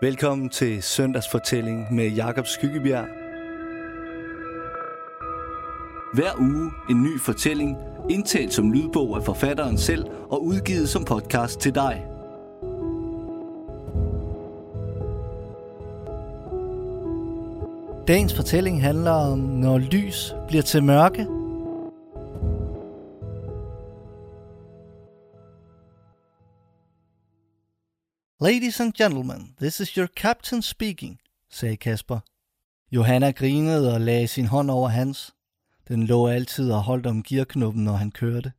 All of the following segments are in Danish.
Velkommen til Søndagsfortælling med Jakob Skyggebjerg. Hver uge en ny fortælling, indtalt som lydbog af forfatteren selv og udgivet som podcast til dig. Dagens fortælling handler om, når lys bliver til mørke. Ladies and gentlemen, this is your captain speaking, sagde Kasper. Johanna grinede og lagde sin hånd over hans. Den lå altid og holdt om gearknuppen, når han kørte.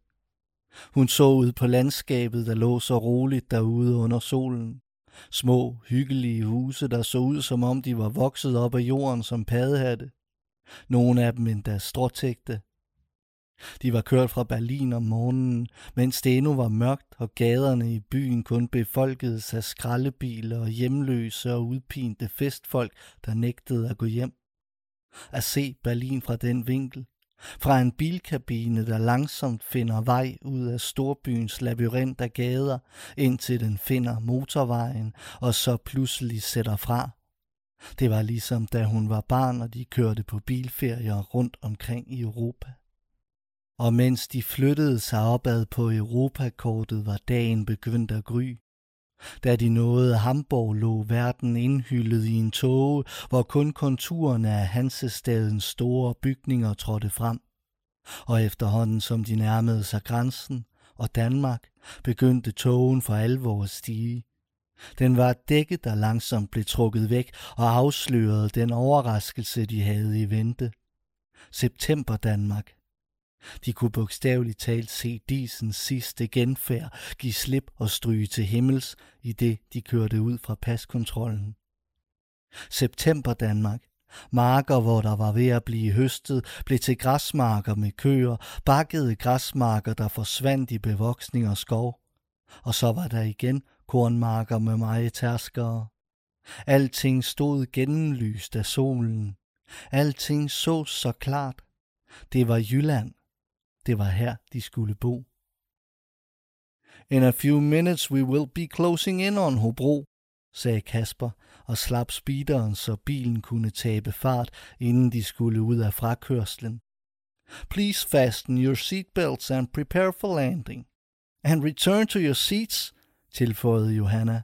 Hun så ud på landskabet, der lå så roligt derude under solen. Små, hyggelige huse, der så ud som om de var vokset op af jorden som paddehatte. Nogle af dem endda stråtægte. De var kørt fra Berlin om morgenen, mens det endnu var mørkt, og gaderne i byen kun befolkedes af skraldebiler og hjemløse og udpinte festfolk, der nægtede at gå hjem. At se Berlin fra den vinkel, fra en bilkabine, der langsomt finder vej ud af storbyens labyrint af gader, indtil den finder motorvejen, og så pludselig sætter fra. Det var ligesom da hun var barn, og de kørte på bilferier rundt omkring i Europa. Og mens de flyttede sig opad på Europakortet, var dagen begyndt at gry. Da de nåede Hamburg, lå verden indhyllet i en tåge, hvor kun konturerne af Hansestadens store bygninger trådte frem. Og efterhånden som de nærmede sig grænsen og Danmark, begyndte tågen for alvor at stige. Den var dækket, der langsomt blev trukket væk og afslørede den overraskelse, de havde i vente. September Danmark. De kunne bogstaveligt talt se Disens sidste genfærd give slip og stryge til himmels i det, de kørte ud fra paskontrollen. September Danmark. Marker, hvor der var ved at blive høstet, blev til græsmarker med køer, bakkede græsmarker, der forsvandt i bevoksning og skov. Og så var der igen kornmarker med meget tærskere. Alting stod gennemlyst af solen. Alting så så klart. Det var Jylland. Det var her, de skulle bo. In a few minutes we will be closing in on Hobro, sagde Kasper og slap speederen, så bilen kunne tabe fart, inden de skulle ud af frakørslen. Please fasten your seatbelts and prepare for landing. And return to your seats, tilføjede Johanna.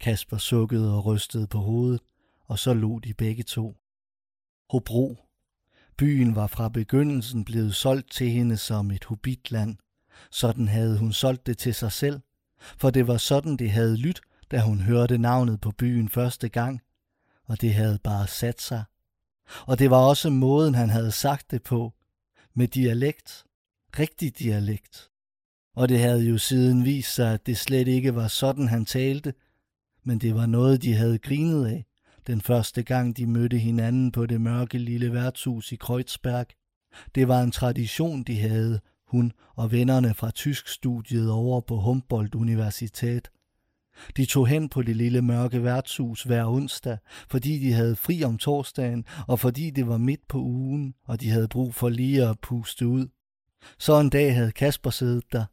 Kasper sukkede og rystede på hovedet, og så lå de begge to. Hobro Byen var fra begyndelsen blevet solgt til hende som et hobitland. Sådan havde hun solgt det til sig selv, for det var sådan, det havde lyttet, da hun hørte navnet på byen første gang, og det havde bare sat sig. Og det var også måden, han havde sagt det på, med dialekt, rigtig dialekt. Og det havde jo siden vist sig, at det slet ikke var sådan, han talte, men det var noget, de havde grinet af den første gang de mødte hinanden på det mørke lille værtshus i Kreuzberg. Det var en tradition, de havde, hun og vennerne fra tysk studiet over på Humboldt Universitet. De tog hen på det lille mørke værtshus hver onsdag, fordi de havde fri om torsdagen, og fordi det var midt på ugen, og de havde brug for lige at puste ud. Så en dag havde Kasper siddet der,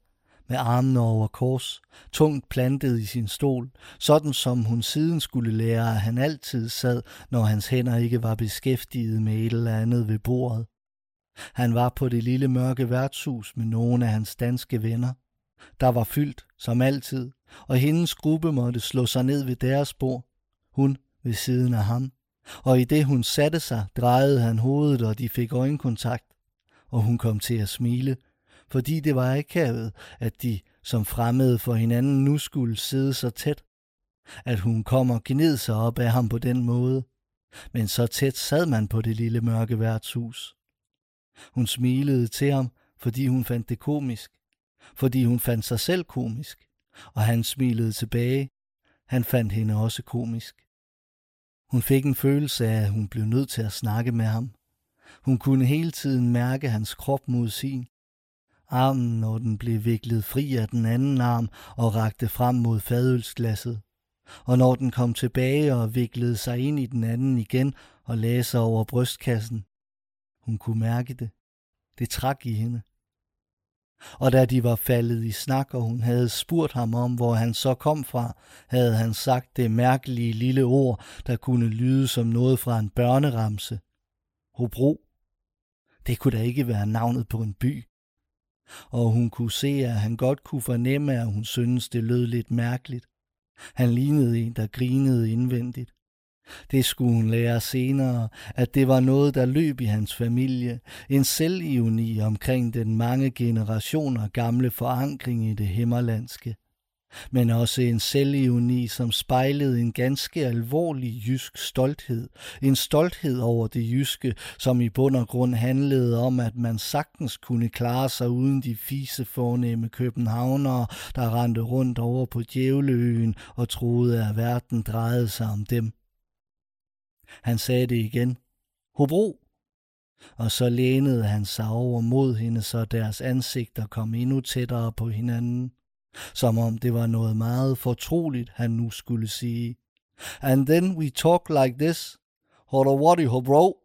med armene over kors, tungt plantet i sin stol, sådan som hun siden skulle lære, at han altid sad, når hans hænder ikke var beskæftiget med et eller andet ved bordet. Han var på det lille mørke værtshus med nogle af hans danske venner. Der var fyldt, som altid, og hendes gruppe måtte slå sig ned ved deres bord. Hun ved siden af ham. Og i det hun satte sig, drejede han hovedet, og de fik øjenkontakt. Og hun kom til at smile, fordi det var akavet, at de som fremmede for hinanden nu skulle sidde så tæt. At hun kom og gned sig op af ham på den måde. Men så tæt sad man på det lille mørke værtshus. Hun smilede til ham, fordi hun fandt det komisk. Fordi hun fandt sig selv komisk. Og han smilede tilbage. Han fandt hende også komisk. Hun fik en følelse af, at hun blev nødt til at snakke med ham. Hun kunne hele tiden mærke hans krop mod sin, armen, når den blev viklet fri af den anden arm og rakte frem mod fadølsglasset. Og når den kom tilbage og viklede sig ind i den anden igen og lagde sig over brystkassen. Hun kunne mærke det. Det trak i hende. Og da de var faldet i snak, og hun havde spurgt ham om, hvor han så kom fra, havde han sagt det mærkelige lille ord, der kunne lyde som noget fra en børneramse. Hobro. Det kunne da ikke være navnet på en by. Og hun kunne se, at han godt kunne fornemme, at hun syntes, det lød lidt mærkeligt. Han lignede en, der grinede indvendigt. Det skulle hun lære senere, at det var noget, der løb i hans familie, en selvioni omkring den mange generationer gamle forankring i det himmerlandske men også en selvironi, som spejlede en ganske alvorlig jysk stolthed. En stolthed over det jyske, som i bund og grund handlede om, at man sagtens kunne klare sig uden de fise fornemme københavnere, der rendte rundt over på Djævleøen og troede, at verden drejede sig om dem. Han sagde det igen. Hobro! Og så lænede han sig over mod hende, så deres ansigter kom endnu tættere på hinanden som om det var noget meget fortroligt, han nu skulle sige. And then we talk like this. ho bro.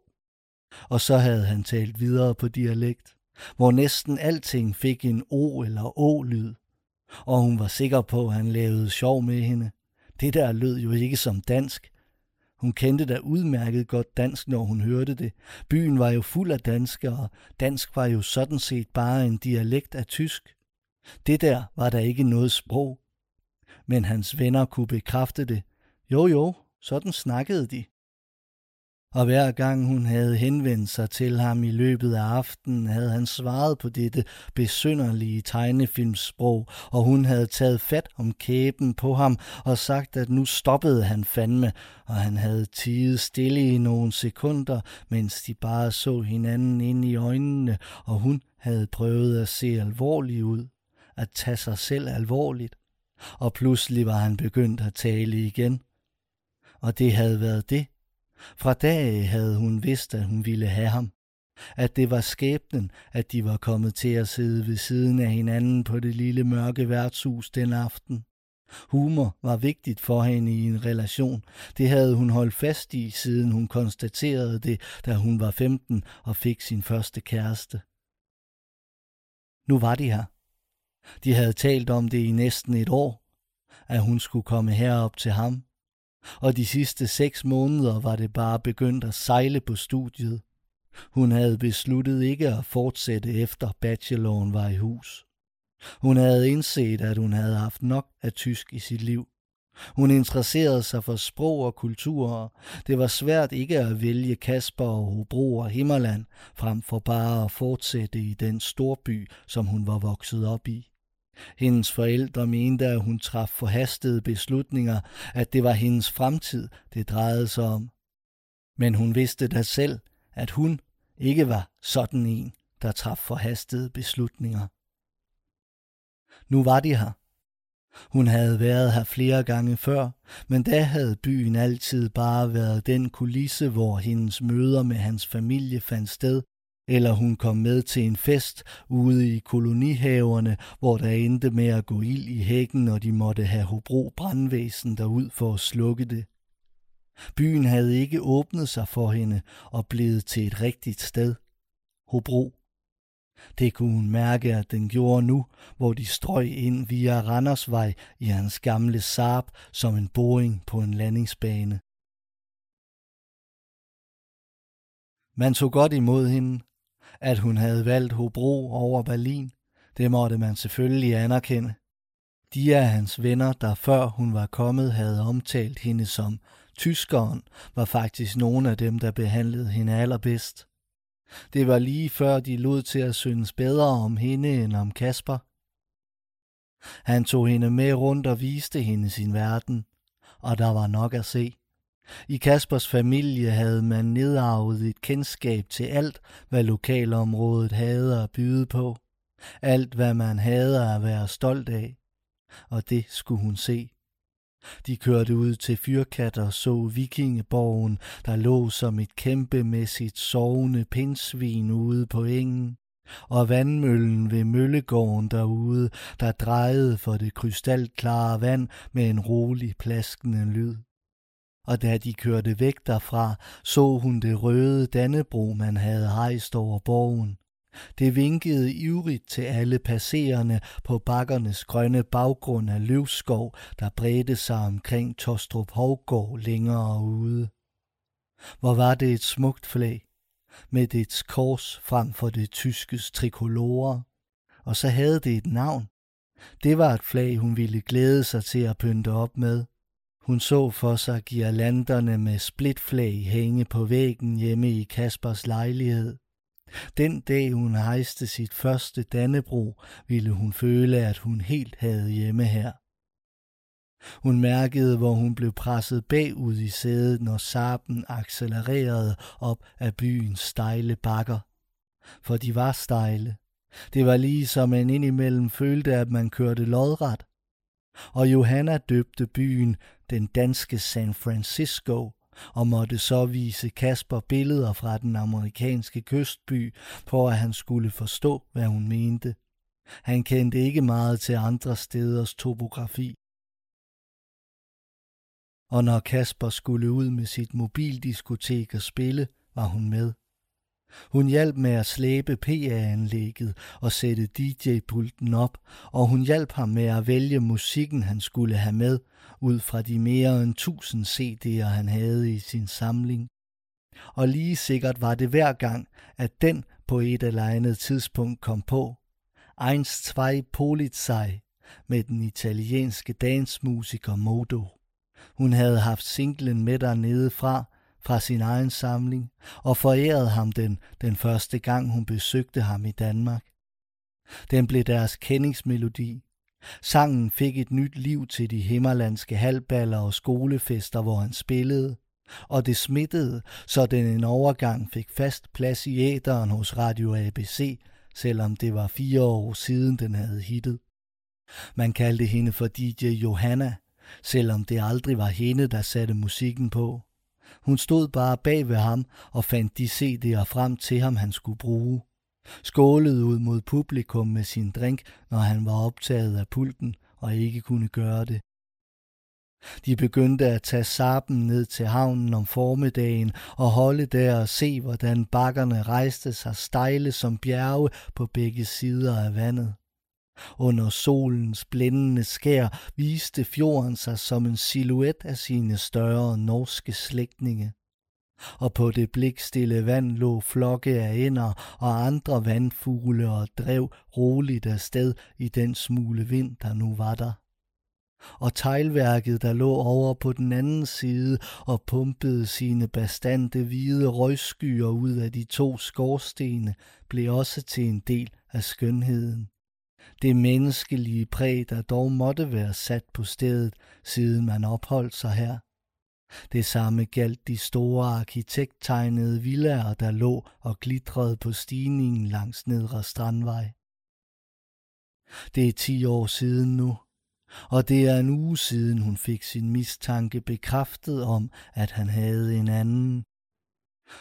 Og så havde han talt videre på dialekt, hvor næsten alting fik en O eller Å-lyd. Og hun var sikker på, at han lavede sjov med hende. Det der lød jo ikke som dansk. Hun kendte da udmærket godt dansk, når hun hørte det. Byen var jo fuld af danskere, og dansk var jo sådan set bare en dialekt af tysk. Det der var der ikke noget sprog. Men hans venner kunne bekræfte det. Jo jo, sådan snakkede de. Og hver gang hun havde henvendt sig til ham i løbet af aftenen, havde han svaret på dette besynderlige tegnefilmsprog, og hun havde taget fat om kæben på ham og sagt, at nu stoppede han fandme, og han havde tiget stille i nogle sekunder, mens de bare så hinanden ind i øjnene, og hun havde prøvet at se alvorlig ud at tage sig selv alvorligt, og pludselig var han begyndt at tale igen. Og det havde været det. Fra dag havde hun vidst, at hun ville have ham. At det var skæbnen, at de var kommet til at sidde ved siden af hinanden på det lille mørke værtshus den aften. Humor var vigtigt for hende i en relation. Det havde hun holdt fast i, siden hun konstaterede det, da hun var 15 og fik sin første kæreste. Nu var de her. De havde talt om det i næsten et år, at hun skulle komme herop til ham. Og de sidste seks måneder var det bare begyndt at sejle på studiet. Hun havde besluttet ikke at fortsætte efter bacheloren var i hus. Hun havde indset, at hun havde haft nok af tysk i sit liv. Hun interesserede sig for sprog og kulturer. Det var svært ikke at vælge Kasper og Hobro og Himmerland, frem for bare at fortsætte i den storby, som hun var vokset op i. Hendes forældre mente, at hun traf forhastede beslutninger, at det var hendes fremtid, det drejede sig om. Men hun vidste da selv, at hun ikke var sådan en, der traf forhastede beslutninger. Nu var de her. Hun havde været her flere gange før, men da havde byen altid bare været den kulisse, hvor hendes møder med hans familie fandt sted, eller hun kom med til en fest ude i kolonihaverne, hvor der endte med at gå ild i hækken, og de måtte have Hobro brandvæsen derud for at slukke det. Byen havde ikke åbnet sig for hende og blevet til et rigtigt sted. Hobro. Det kunne hun mærke, at den gjorde nu, hvor de strøg ind via Randersvej i hans gamle Saab som en boring på en landingsbane. Man tog godt imod hende, at hun havde valgt Hobro over Berlin. Det måtte man selvfølgelig anerkende. De af hans venner, der før hun var kommet, havde omtalt hende som tyskeren, var faktisk nogle af dem, der behandlede hende allerbedst. Det var lige før de lod til at synes bedre om hende end om Kasper. Han tog hende med rundt og viste hende sin verden, og der var nok at se. I Kaspers familie havde man nedarvet et kendskab til alt, hvad lokalområdet havde at byde på. Alt, hvad man havde at være stolt af. Og det skulle hun se. De kørte ud til Fyrkat og så vikingeborgen, der lå som et kæmpemæssigt sovende pindsvin ude på engen, og vandmøllen ved møllegården derude, der drejede for det krystalklare vand med en rolig plaskende lyd og da de kørte væk derfra, så hun det røde Dannebro, man havde hejst over borgen. Det vinkede ivrigt til alle passerende på bakkernes grønne baggrund af løvskov, der bredte sig omkring Tostrup Hovgård længere ude. Hvor var det et smukt flag, med dets kors frem for det tyskes trikolore, og så havde det et navn. Det var et flag, hun ville glæde sig til at pynte op med. Hun så for sig girlanderne med splitflag hænge på væggen hjemme i Kaspers lejlighed. Den dag hun hejste sit første Dannebro, ville hun føle, at hun helt havde hjemme her. Hun mærkede, hvor hun blev presset bagud i sædet, når sarpen accelererede op af byens stejle bakker. For de var stejle. Det var lige som man indimellem følte, at man kørte lodret. Og Johanna døbte byen den danske San Francisco, og måtte så vise Kasper billeder fra den amerikanske kystby, på at han skulle forstå, hvad hun mente. Han kendte ikke meget til andre steders topografi. Og når Kasper skulle ud med sit mobildiskotek og spille, var hun med. Hun hjalp med at slæbe PA-anlægget og sætte DJ-pulten op, og hun hjalp ham med at vælge musikken, han skulle have med, ud fra de mere end tusind CD'er, han havde i sin samling. Og lige sikkert var det hver gang, at den på et eller andet tidspunkt kom på. Eins, zwei Polizei med den italienske dansmusiker Modo. Hun havde haft singlen med dernede fra, fra sin egen samling, og forærede ham den den første gang hun besøgte ham i Danmark. Den blev deres kendingsmelodi. Sangen fik et nyt liv til de himmerlandske halvballer og skolefester, hvor han spillede, og det smittede, så den en overgang fik fast plads i æderen hos Radio ABC, selvom det var fire år siden den havde hittet. Man kaldte hende for DJ Johanna, selvom det aldrig var hende, der satte musikken på. Hun stod bare bag ved ham og fandt de CD'er frem til ham, han skulle bruge. Skålede ud mod publikum med sin drink, når han var optaget af pulten og ikke kunne gøre det. De begyndte at tage sarpen ned til havnen om formiddagen og holde der og se, hvordan bakkerne rejste sig stejle som bjerge på begge sider af vandet. Under solens blændende skær viste fjorden sig som en silhuet af sine større norske slægtninge. Og på det blikstille vand lå flokke af ænder og andre vandfugle og drev roligt afsted i den smule vind, der nu var der. Og teglværket, der lå over på den anden side og pumpede sine bastante hvide røgskyer ud af de to skorstene, blev også til en del af skønheden det menneskelige præg, der dog måtte være sat på stedet, siden man opholdt sig her. Det samme galt de store arkitekttegnede villaer, der lå og glitrede på stigningen langs nedre strandvej. Det er ti år siden nu, og det er en uge siden hun fik sin mistanke bekræftet om, at han havde en anden.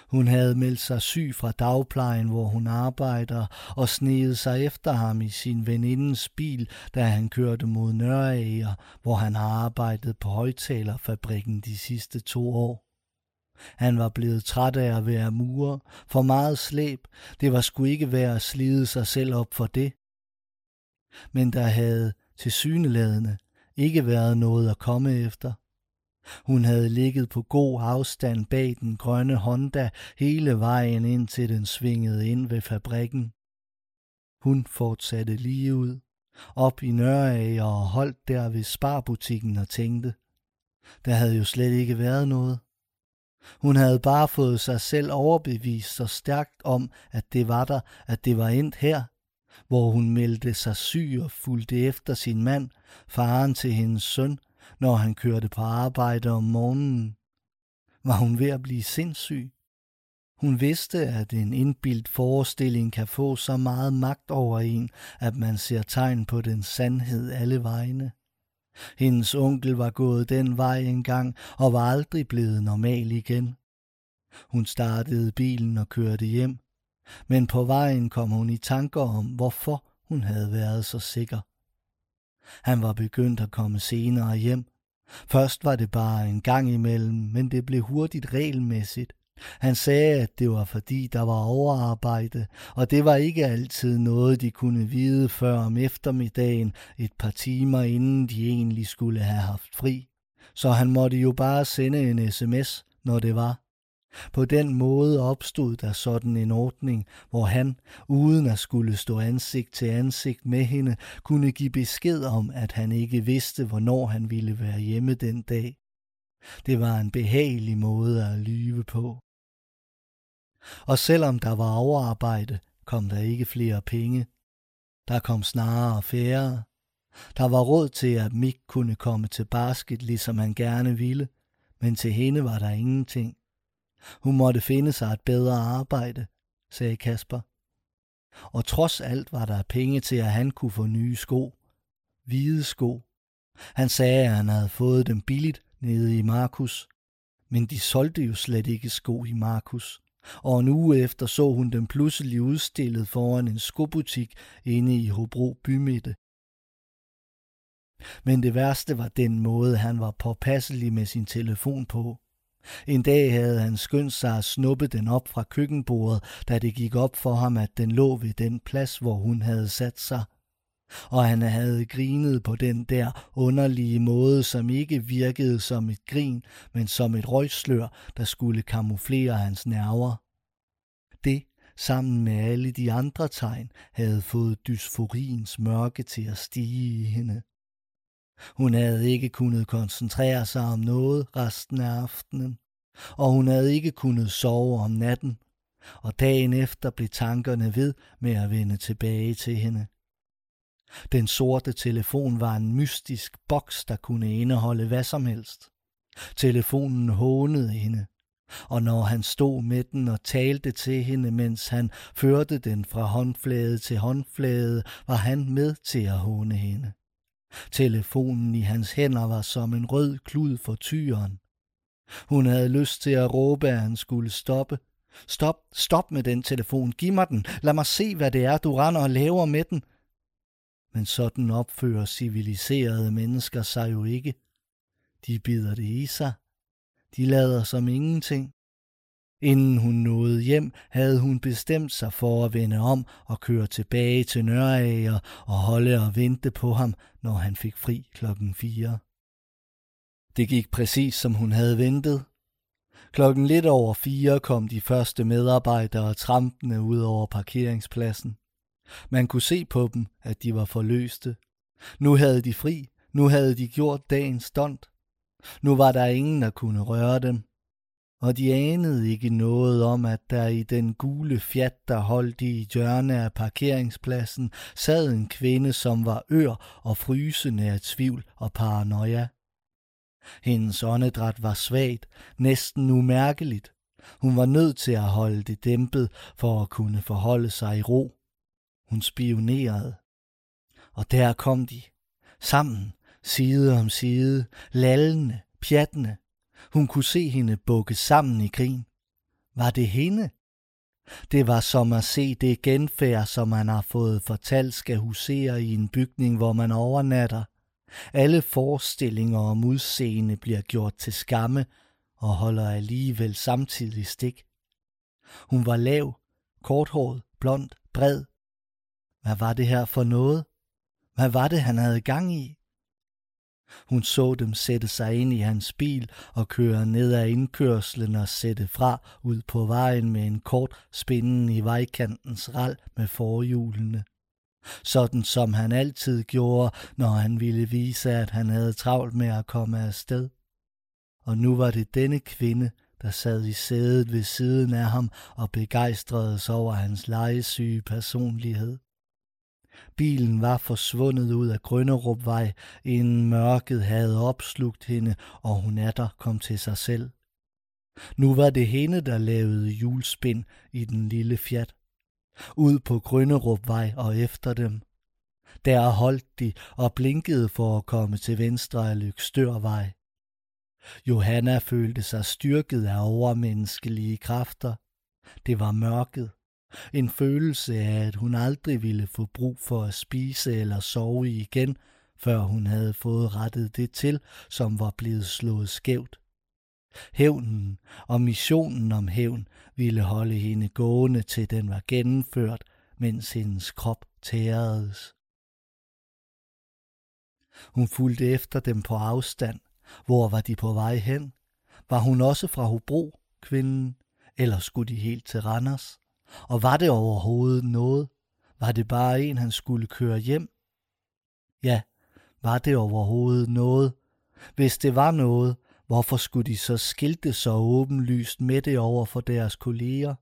Hun havde meldt sig syg fra dagplejen, hvor hun arbejder, og sneede sig efter ham i sin venindens bil, da han kørte mod Nørreager, hvor han har arbejdet på højtalerfabrikken de sidste to år. Han var blevet træt af at være murer, for meget slæb, det var sgu ikke værd at slide sig selv op for det. Men der havde til syneladende ikke været noget at komme efter. Hun havde ligget på god afstand bag den grønne Honda hele vejen ind til den svingede ind ved fabrikken. Hun fortsatte lige ud, op i Nørreager og holdt der ved sparbutikken og tænkte. Der havde jo slet ikke været noget. Hun havde bare fået sig selv overbevist så stærkt om, at det var der, at det var endt her, hvor hun meldte sig syg og fulgte efter sin mand, faren til hendes søn, når han kørte på arbejde om morgenen. Var hun ved at blive sindssyg? Hun vidste, at en indbildt forestilling kan få så meget magt over en, at man ser tegn på den sandhed alle vegne. Hendes onkel var gået den vej engang og var aldrig blevet normal igen. Hun startede bilen og kørte hjem, men på vejen kom hun i tanker om, hvorfor hun havde været så sikker. Han var begyndt at komme senere hjem. Først var det bare en gang imellem, men det blev hurtigt regelmæssigt. Han sagde, at det var fordi, der var overarbejde, og det var ikke altid noget, de kunne vide før om eftermiddagen, et par timer inden de egentlig skulle have haft fri. Så han måtte jo bare sende en sms, når det var. På den måde opstod der sådan en ordning, hvor han, uden at skulle stå ansigt til ansigt med hende, kunne give besked om, at han ikke vidste, hvornår han ville være hjemme den dag. Det var en behagelig måde at lyve på. Og selvom der var overarbejde, kom der ikke flere penge. Der kom snarere færre. Der var råd til, at Mick kunne komme til basket, ligesom han gerne ville, men til hende var der ingenting. Hun måtte finde sig et bedre arbejde, sagde Kasper. Og trods alt var der penge til, at han kunne få nye sko. Hvide sko. Han sagde, at han havde fået dem billigt nede i Markus. Men de solgte jo slet ikke sko i Markus. Og en uge efter så hun dem pludselig udstillet foran en skobutik inde i Hobro bymidte. Men det værste var den måde, han var påpasselig med sin telefon på. En dag havde han skyndt sig at snuppe den op fra køkkenbordet, da det gik op for ham, at den lå ved den plads, hvor hun havde sat sig. Og han havde grinet på den der underlige måde, som ikke virkede som et grin, men som et røgslør, der skulle kamuflere hans nerver. Det, sammen med alle de andre tegn, havde fået dysforiens mørke til at stige i hende. Hun havde ikke kunnet koncentrere sig om noget resten af aftenen, og hun havde ikke kunnet sove om natten, og dagen efter blev tankerne ved med at vende tilbage til hende. Den sorte telefon var en mystisk boks, der kunne indeholde hvad som helst. Telefonen hånede hende, og når han stod med den og talte til hende, mens han førte den fra håndflade til håndflade, var han med til at håne hende. Telefonen i hans hænder var som en rød klud for tyren. Hun havde lyst til at råbe, at han skulle stoppe. Stop, stop med den telefon. Giv mig den. Lad mig se, hvad det er, du render og laver med den. Men sådan opfører civiliserede mennesker sig jo ikke. De bider det i sig. De lader som ingenting. Inden hun nåede hjem, havde hun bestemt sig for at vende om og køre tilbage til Nørager og holde og vente på ham, når han fik fri klokken 4. Det gik præcis som hun havde ventet. Klokken lidt over fire kom de første medarbejdere trampende ud over parkeringspladsen. Man kunne se på dem, at de var forløste. Nu havde de fri, nu havde de gjort dagens stund. Nu var der ingen, der kunne røre dem og de anede ikke noget om, at der i den gule fjat, der holdt i hjørne af parkeringspladsen, sad en kvinde, som var ør og frysende af tvivl og paranoia. Hendes åndedræt var svagt, næsten umærkeligt. Hun var nødt til at holde det dæmpet for at kunne forholde sig i ro. Hun spionerede. Og der kom de, sammen, side om side, lallende, pjattende, hun kunne se hende bukke sammen i grin. Var det hende? Det var som at se det genfærd, som man har fået fortalt skal husere i en bygning, hvor man overnatter. Alle forestillinger om udseende bliver gjort til skamme og holder alligevel samtidig stik. Hun var lav, korthåret, blond, bred. Hvad var det her for noget? Hvad var det, han havde gang i? Hun så dem sætte sig ind i hans bil og køre ned ad indkørslen og sætte fra ud på vejen med en kort spinden i vejkantens ral med forhjulene. Sådan som han altid gjorde, når han ville vise, at han havde travlt med at komme afsted. Og nu var det denne kvinde, der sad i sædet ved siden af ham og begejstrede sig over hans legesyge personlighed. Bilen var forsvundet ud af Grønnerupvej, inden mørket havde opslugt hende, og hun atter kom til sig selv. Nu var det hende, der lavede julespind i den lille fjat. Ud på Grønnerupvej og efter dem. Der holdt de og blinkede for at komme til venstre af Lykstørvej. Johanna følte sig styrket af overmenneskelige kræfter. Det var mørket. En følelse af, at hun aldrig ville få brug for at spise eller sove igen, før hun havde fået rettet det til, som var blevet slået skævt. Hævnen og missionen om hævn ville holde hende gående til den var gennemført, mens hendes krop tæredes. Hun fulgte efter dem på afstand. Hvor var de på vej hen? Var hun også fra Hobro, kvinden? Eller skulle de helt til Randers? Og var det overhovedet noget? Var det bare en, han skulle køre hjem? Ja, var det overhovedet noget? Hvis det var noget, hvorfor skulle de så skilte så åbenlyst med det over for deres kolleger?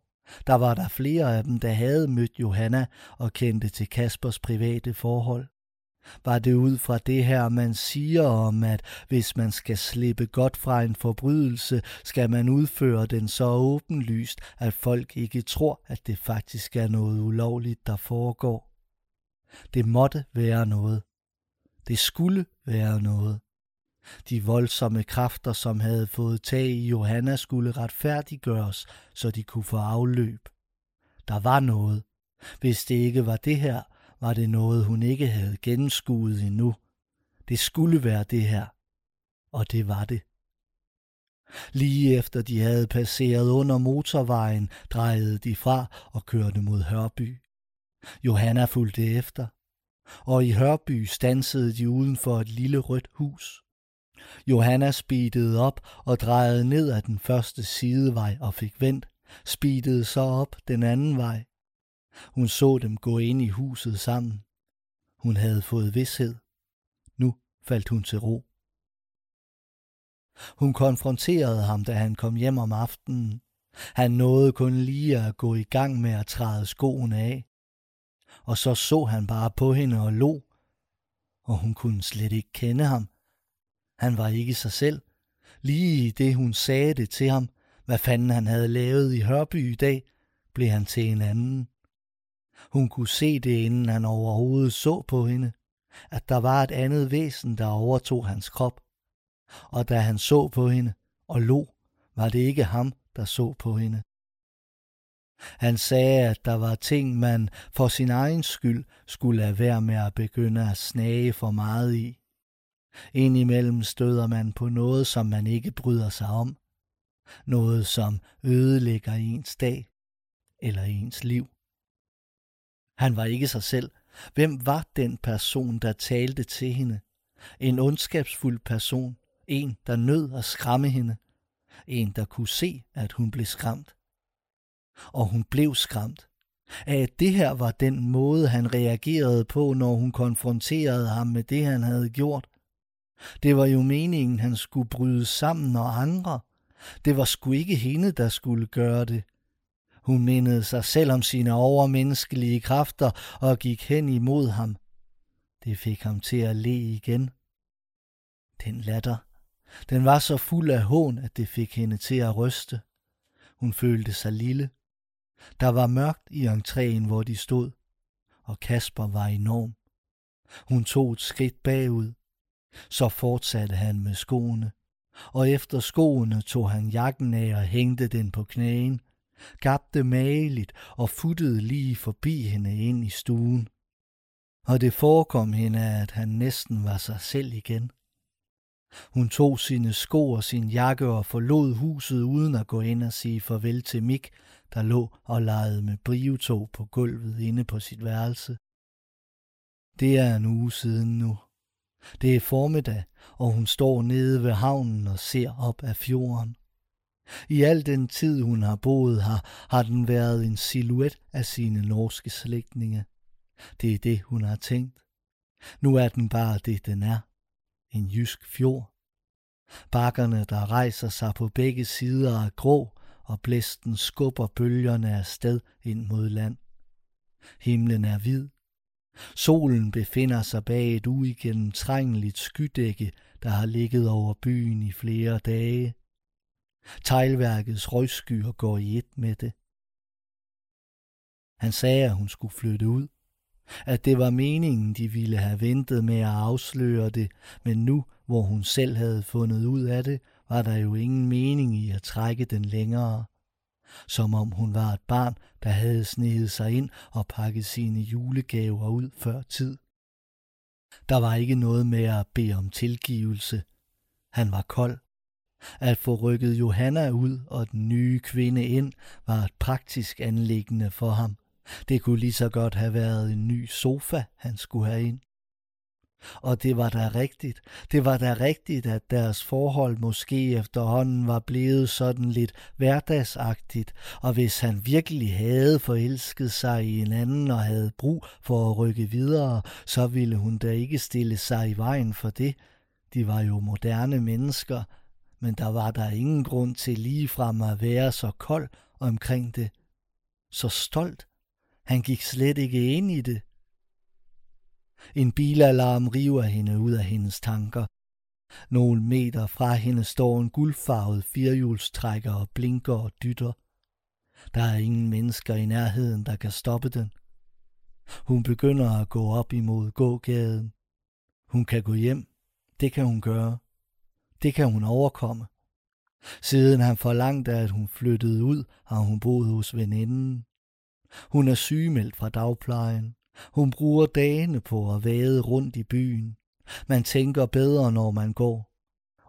Der var der flere af dem, der havde mødt Johanna og kendte til Kaspers private forhold. Var det ud fra det her, man siger om, at hvis man skal slippe godt fra en forbrydelse, skal man udføre den så åbenlyst, at folk ikke tror, at det faktisk er noget ulovligt, der foregår. Det måtte være noget. Det skulle være noget. De voldsomme kræfter, som havde fået tag i Johanna, skulle retfærdiggøres, så de kunne få afløb. Der var noget. Hvis det ikke var det her, var det noget, hun ikke havde gennemskuet endnu. Det skulle være det her. Og det var det. Lige efter de havde passeret under motorvejen, drejede de fra og kørte mod Hørby. Johanna fulgte efter, og i Hørby stansede de uden for et lille rødt hus. Johanna speedede op og drejede ned ad den første sidevej og fik vendt, speedede så op den anden vej. Hun så dem gå ind i huset sammen. Hun havde fået vidshed. Nu faldt hun til ro. Hun konfronterede ham, da han kom hjem om aftenen. Han nåede kun lige at gå i gang med at træde skoen af. Og så så han bare på hende og lo, og hun kunne slet ikke kende ham. Han var ikke sig selv. Lige i det hun sagde det til ham, hvad fanden han havde lavet i Hørby i dag, blev han til en anden. Hun kunne se det, inden han overhovedet så på hende, at der var et andet væsen, der overtog hans krop. Og da han så på hende og lo, var det ikke ham, der så på hende. Han sagde, at der var ting, man for sin egen skyld skulle lade være med at begynde at snage for meget i. Indimellem støder man på noget, som man ikke bryder sig om. Noget, som ødelægger ens dag eller ens liv. Han var ikke sig selv. Hvem var den person, der talte til hende? En ondskabsfuld person. En, der nød at skræmme hende. En, der kunne se, at hun blev skræmt. Og hun blev skræmt. At det her var den måde, han reagerede på, når hun konfronterede ham med det, han havde gjort. Det var jo meningen, han skulle bryde sammen og andre. Det var sgu ikke hende, der skulle gøre det. Hun mindede sig selv om sine overmenneskelige kræfter og gik hen imod ham. Det fik ham til at le igen. Den latter. Den var så fuld af hån, at det fik hende til at ryste. Hun følte sig lille. Der var mørkt i entréen, hvor de stod, og Kasper var enorm. Hun tog et skridt bagud. Så fortsatte han med skoene, og efter skoene tog han jakken af og hængte den på knæen, gabte mageligt og futtede lige forbi hende ind i stuen. Og det forekom hende, at han næsten var sig selv igen. Hun tog sine sko og sin jakke og forlod huset uden at gå ind og sige farvel til Mik, der lå og legede med brivetog på gulvet inde på sit værelse. Det er en uge siden nu. Det er formiddag, og hun står nede ved havnen og ser op af fjorden. I al den tid, hun har boet her, har den været en silhuet af sine norske slægtninge. Det er det, hun har tænkt. Nu er den bare det, den er. En jysk fjord. Bakkerne, der rejser sig på begge sider er grå, og blæsten skubber bølgerne af sted ind mod land. Himlen er hvid. Solen befinder sig bag et uigennemtrængeligt skydække, der har ligget over byen i flere dage. Teglværkets røgskyer går i et med det. Han sagde, at hun skulle flytte ud. At det var meningen, de ville have ventet med at afsløre det, men nu, hvor hun selv havde fundet ud af det, var der jo ingen mening i at trække den længere. Som om hun var et barn, der havde sneget sig ind og pakket sine julegaver ud før tid. Der var ikke noget med at bede om tilgivelse. Han var kold. At få rykket Johanna ud og den nye kvinde ind var et praktisk anlæggende for ham. Det kunne lige så godt have været en ny sofa, han skulle have ind. Og det var da rigtigt. Det var da rigtigt, at deres forhold måske efterhånden var blevet sådan lidt hverdagsagtigt, og hvis han virkelig havde forelsket sig i en anden og havde brug for at rykke videre, så ville hun da ikke stille sig i vejen for det. De var jo moderne mennesker, men der var der ingen grund til ligefrem at være så kold omkring det. Så stolt. Han gik slet ikke ind i det. En bilalarm river hende ud af hendes tanker. Nogle meter fra hende står en guldfarvet firehjulstrækker og blinker og dytter. Der er ingen mennesker i nærheden, der kan stoppe den. Hun begynder at gå op imod gågaden. Hun kan gå hjem. Det kan hun gøre. Det kan hun overkomme. Siden han forlangte, at hun flyttede ud, har hun boet hos veninden. Hun er sygemeldt fra dagplejen. Hun bruger dagene på at vade rundt i byen. Man tænker bedre, når man går.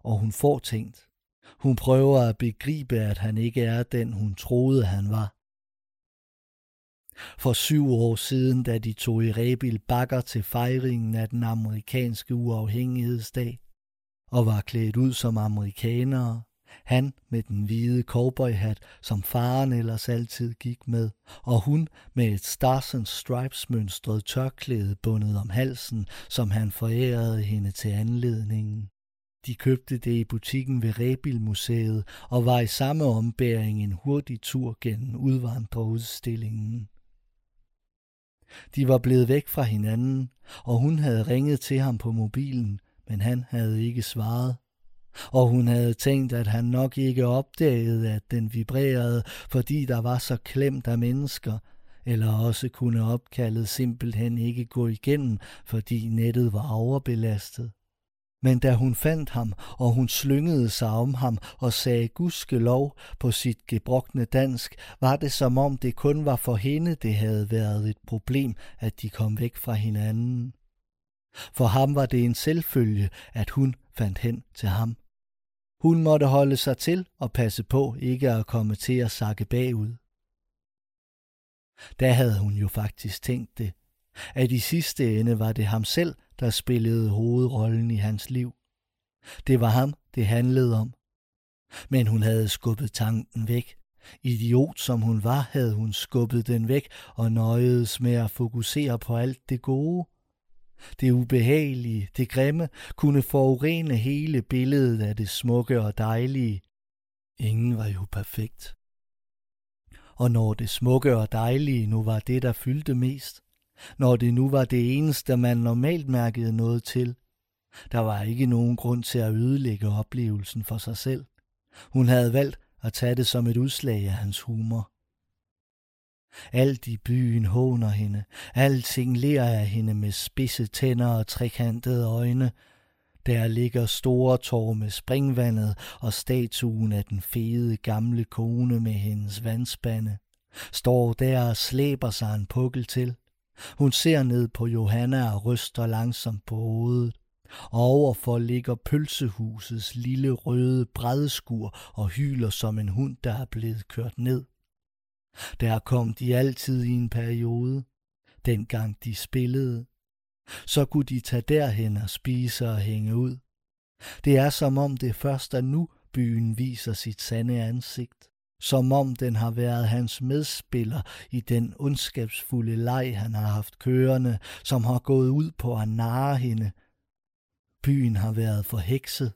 Og hun får tænkt. Hun prøver at begribe, at han ikke er den, hun troede, han var. For syv år siden, da de tog i Rebil Bakker til fejringen af den amerikanske uafhængighedsdag, og var klædt ud som amerikanere, han med den hvide cowboyhat, som faren ellers altid gik med, og hun med et Stars and Stripes mønstret tørklæde bundet om halsen, som han forærede hende til anledningen. De købte det i butikken ved Rebilmuseet og var i samme ombæring en hurtig tur gennem udvandrerudstillingen. De var blevet væk fra hinanden, og hun havde ringet til ham på mobilen, men han havde ikke svaret og hun havde tænkt, at han nok ikke opdagede, at den vibrerede, fordi der var så klemt af mennesker, eller også kunne opkaldet simpelthen ikke gå igennem, fordi nettet var overbelastet. Men da hun fandt ham, og hun slyngede sig om ham og sagde gudske lov på sit gebrokne dansk, var det som om det kun var for hende, det havde været et problem, at de kom væk fra hinanden. For ham var det en selvfølge, at hun fandt hen til ham. Hun måtte holde sig til og passe på ikke at komme til at sakke bagud. Da havde hun jo faktisk tænkt det, at i sidste ende var det ham selv, der spillede hovedrollen i hans liv. Det var ham, det handlede om. Men hun havde skubbet tanken væk. Idiot som hun var, havde hun skubbet den væk og nøjedes med at fokusere på alt det gode. Det ubehagelige, det grimme, kunne forurene hele billedet af det smukke og dejlige. Ingen var jo perfekt. Og når det smukke og dejlige nu var det, der fyldte mest, når det nu var det eneste, man normalt mærkede noget til, der var ikke nogen grund til at ødelægge oplevelsen for sig selv. Hun havde valgt at tage det som et udslag af hans humor. Alt i byen håner hende. Alting ler af hende med spidse tænder og trekantede øjne. Der ligger store tår med springvandet og statuen af den fede gamle kone med hendes vandspande. Står der og slæber sig en pukkel til. Hun ser ned på Johanna og ryster langsomt på hovedet. Overfor ligger pølsehusets lille røde bredskur og hyler som en hund, der er blevet kørt ned. Der kom de altid i en periode, dengang de spillede. Så kunne de tage derhen og spise og hænge ud. Det er som om det først er nu, byen viser sit sande ansigt. Som om den har været hans medspiller i den ondskabsfulde leg, han har haft kørende, som har gået ud på at narre hende. Byen har været forhekset.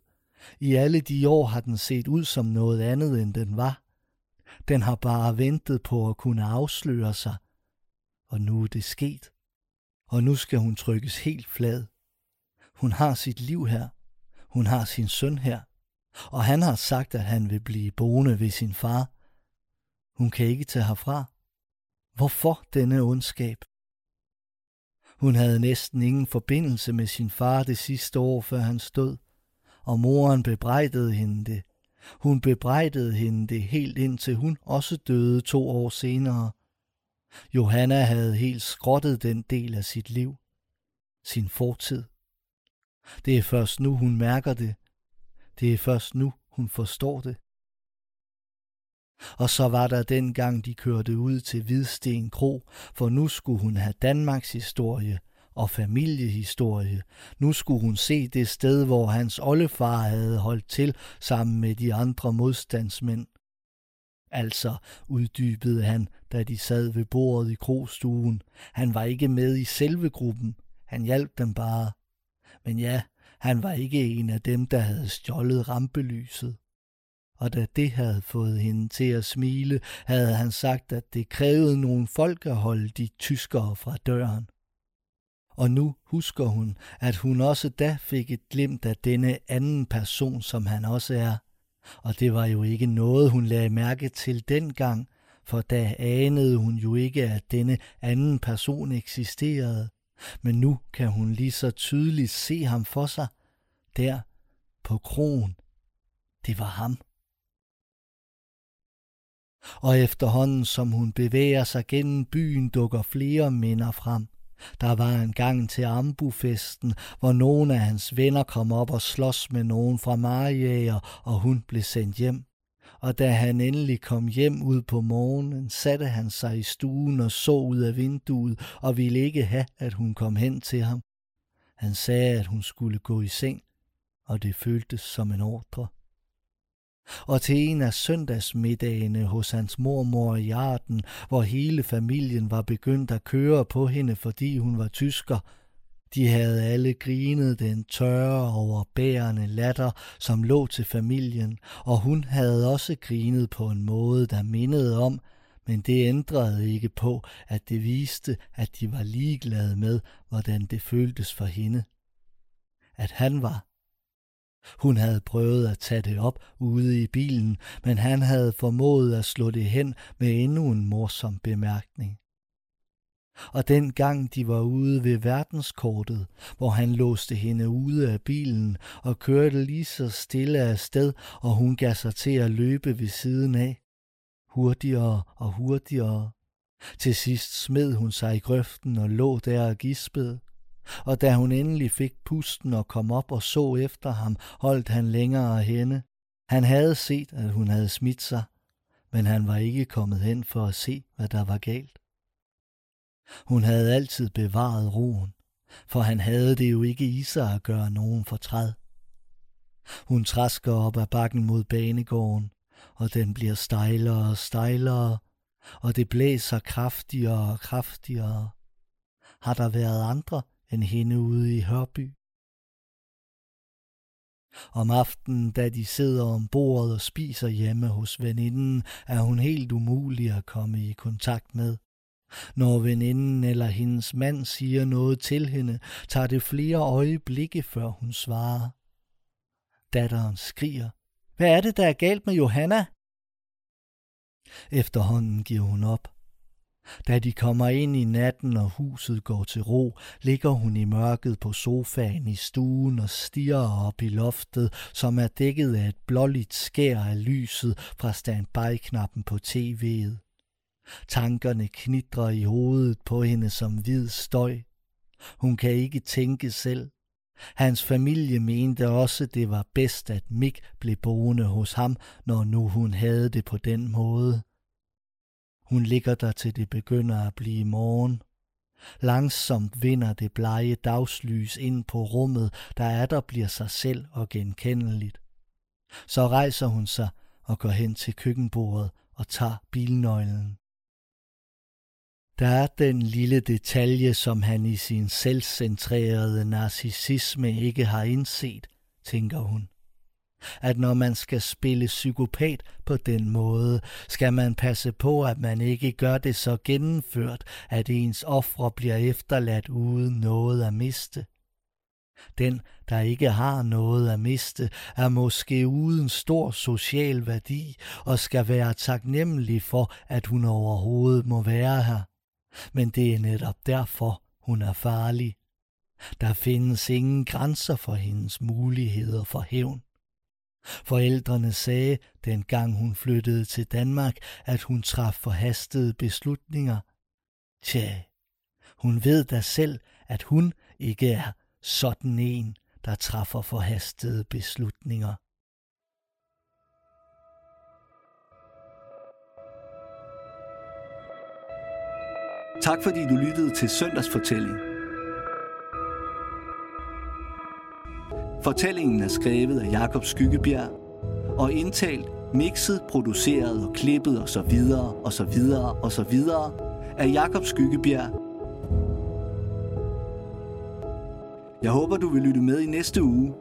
I alle de år har den set ud som noget andet, end den var. Den har bare ventet på at kunne afsløre sig. Og nu er det sket. Og nu skal hun trykkes helt flad. Hun har sit liv her. Hun har sin søn her. Og han har sagt, at han vil blive boende ved sin far. Hun kan ikke tage herfra. Hvorfor denne ondskab? Hun havde næsten ingen forbindelse med sin far det sidste år, før han stod, og moren bebrejdede hende det. Hun bebrejdede hende det helt indtil hun også døde to år senere. Johanna havde helt skrottet den del af sit liv, sin fortid. Det er først nu, hun mærker det. Det er først nu, hun forstår det. Og så var der dengang, de kørte ud til Hvidsten Kro, for nu skulle hun have Danmarks historie og familiehistorie. Nu skulle hun se det sted, hvor hans oldefar havde holdt til sammen med de andre modstandsmænd. Altså, uddybede han, da de sad ved bordet i krogstuen. Han var ikke med i selve gruppen. Han hjalp dem bare. Men ja, han var ikke en af dem, der havde stjålet rampelyset. Og da det havde fået hende til at smile, havde han sagt, at det krævede nogle folk at holde de tyskere fra døren. Og nu husker hun, at hun også da fik et glimt af denne anden person, som han også er. Og det var jo ikke noget, hun lagde mærke til dengang, for da anede hun jo ikke, at denne anden person eksisterede. Men nu kan hun lige så tydeligt se ham for sig, der på krogen. Det var ham. Og efterhånden som hun bevæger sig gennem byen, dukker flere minder frem. Der var en gang til Ambufesten, hvor nogle af hans venner kom op og slås med nogen fra Marjæger, og hun blev sendt hjem. Og da han endelig kom hjem ud på morgenen, satte han sig i stuen og så ud af vinduet og ville ikke have, at hun kom hen til ham. Han sagde, at hun skulle gå i seng, og det føltes som en ordre og til en af søndagsmiddagene hos hans mormor i Arden, hvor hele familien var begyndt at køre på hende, fordi hun var tysker. De havde alle grinet den tørre, overbærende latter, som lå til familien, og hun havde også grinet på en måde, der mindede om, men det ændrede ikke på, at det viste, at de var ligeglade med, hvordan det føltes for hende. At han var hun havde prøvet at tage det op ude i bilen, men han havde formået at slå det hen med endnu en morsom bemærkning. Og den gang de var ude ved verdenskortet, hvor han låste hende ude af bilen og kørte lige så stille af sted, og hun gav sig til at løbe ved siden af. Hurtigere og hurtigere. Til sidst smed hun sig i grøften og lå der og gispede og da hun endelig fik pusten og kom op og så efter ham, holdt han længere henne. Han havde set, at hun havde smidt sig, men han var ikke kommet hen for at se, hvad der var galt. Hun havde altid bevaret roen, for han havde det jo ikke i sig at gøre nogen fortræd. Hun træsker op ad bakken mod banegården, og den bliver stejlere og stejlere, og det blæser kraftigere og kraftigere. Har der været andre, end hende ude i Hørby. Om aftenen, da de sidder om bordet og spiser hjemme hos veninden, er hun helt umulig at komme i kontakt med. Når veninden eller hendes mand siger noget til hende, tager det flere øjeblikke, før hun svarer. Datteren skriger. Hvad er det, der er galt med Johanna? Efterhånden giver hun op. Da de kommer ind i natten, og huset går til ro, ligger hun i mørket på sofaen i stuen og stiger op i loftet, som er dækket af et blåligt skær af lyset fra standby-knappen på tv'et. Tankerne knitrer i hovedet på hende som hvid støj. Hun kan ikke tænke selv. Hans familie mente også, det var bedst, at Mik blev boende hos ham, når nu hun havde det på den måde. Hun ligger der til det begynder at blive morgen. Langsomt vinder det blege dagslys ind på rummet, der er der bliver sig selv og genkendeligt. Så rejser hun sig og går hen til køkkenbordet og tager bilnøglen. Der er den lille detalje, som han i sin selvcentrerede narcissisme ikke har indset, tænker hun at når man skal spille psykopat på den måde, skal man passe på, at man ikke gør det så gennemført, at ens ofre bliver efterladt uden noget at miste. Den, der ikke har noget at miste, er måske uden stor social værdi og skal være taknemmelig for, at hun overhovedet må være her. Men det er netop derfor, hun er farlig. Der findes ingen grænser for hendes muligheder for hævn. Forældrene sagde, dengang hun flyttede til Danmark, at hun traf forhastede beslutninger. Tja, hun ved da selv, at hun ikke er sådan en, der træffer forhastede beslutninger. Tak fordi du lyttede til Søndagsfortællingen. Fortællingen er skrevet af Jakob Skyggebjerg og indtalt, mixet, produceret og klippet og så videre og så videre og så videre af Jakob Skyggebjerg. Jeg håber, du vil lytte med i næste uge,